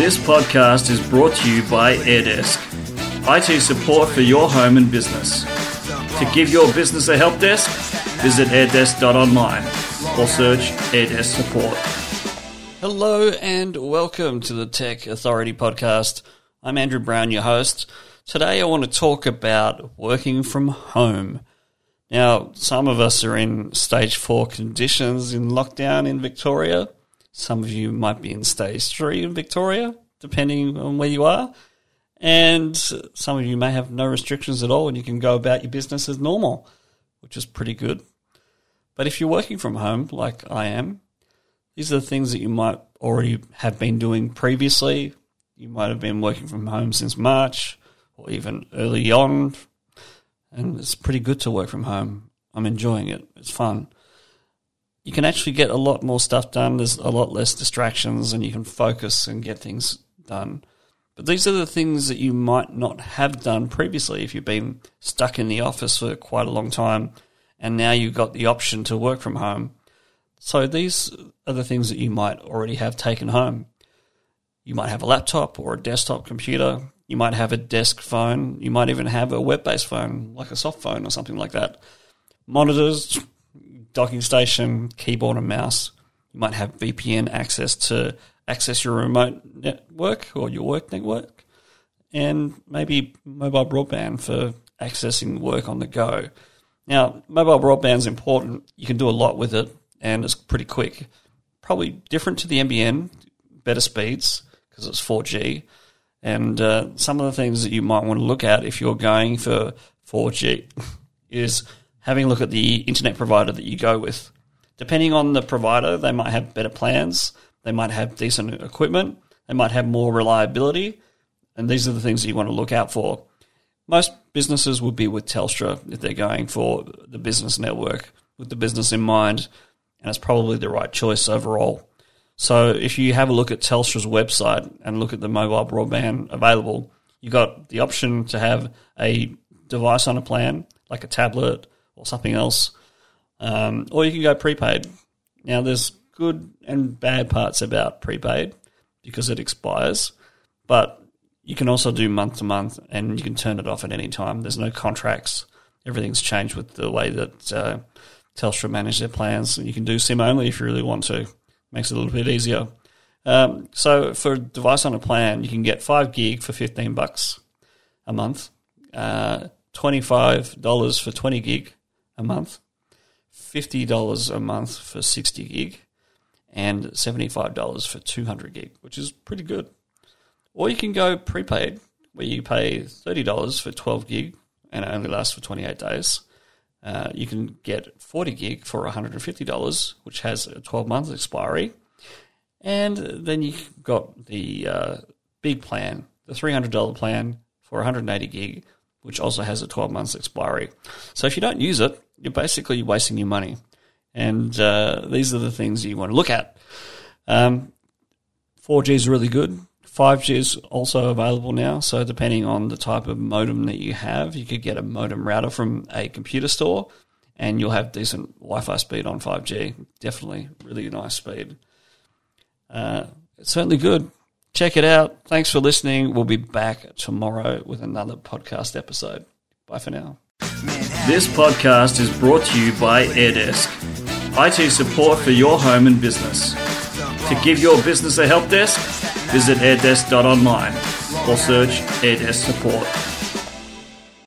This podcast is brought to you by AirDesk, IT support for your home and business. To give your business a help desk, visit airdesk.online or search AirDesk support. Hello and welcome to the Tech Authority podcast. I'm Andrew Brown, your host. Today I want to talk about working from home. Now, some of us are in stage four conditions in lockdown in Victoria. Some of you might be in stage three in Victoria, depending on where you are. And some of you may have no restrictions at all and you can go about your business as normal, which is pretty good. But if you're working from home, like I am, these are the things that you might already have been doing previously. You might have been working from home since March or even early on. And it's pretty good to work from home. I'm enjoying it. It's fun. You can actually get a lot more stuff done. There's a lot less distractions and you can focus and get things done. But these are the things that you might not have done previously if you've been stuck in the office for quite a long time and now you've got the option to work from home. So these are the things that you might already have taken home. You might have a laptop or a desktop computer. You might have a desk phone. You might even have a web based phone, like a soft phone or something like that. Monitors, docking station, keyboard and mouse. You might have VPN access to access your remote network or your work network. And maybe mobile broadband for accessing work on the go. Now, mobile broadband is important. You can do a lot with it and it's pretty quick. Probably different to the NBN, better speeds because it's 4G. And uh, some of the things that you might want to look at if you're going for 4G is having a look at the internet provider that you go with. Depending on the provider, they might have better plans, they might have decent equipment, they might have more reliability, and these are the things that you want to look out for. Most businesses would be with Telstra if they're going for the business network with the business in mind, and it's probably the right choice overall. So if you have a look at Telstra's website and look at the mobile broadband available, you've got the option to have a device on a plan, like a tablet or something else, um, or you can go prepaid. Now, there's good and bad parts about prepaid because it expires, but you can also do month to month and you can turn it off at any time. There's no contracts. Everything's changed with the way that uh, Telstra manage their plans. You can do SIM only if you really want to. Makes it a little bit easier. Um, so for a device on a plan, you can get five gig for fifteen bucks a month, uh, twenty five dollars for twenty gig a month, fifty dollars a month for sixty gig, and seventy five dollars for two hundred gig, which is pretty good. Or you can go prepaid, where you pay thirty dollars for twelve gig, and it only lasts for twenty eight days uh, you can get 40 gig for $150, which has a 12 month expiry. And then you've got the uh, big plan, the $300 plan for 180 gig, which also has a 12 months expiry. So if you don't use it, you're basically wasting your money. And uh, these are the things you want to look at. Um, 4G is really good. 5G is also available now. So, depending on the type of modem that you have, you could get a modem router from a computer store and you'll have decent Wi Fi speed on 5G. Definitely really nice speed. Uh, it's certainly good. Check it out. Thanks for listening. We'll be back tomorrow with another podcast episode. Bye for now. This podcast is brought to you by AirDesk, IT support for your home and business. To give your business a help desk, visit airdesk.online or search AirDesk support.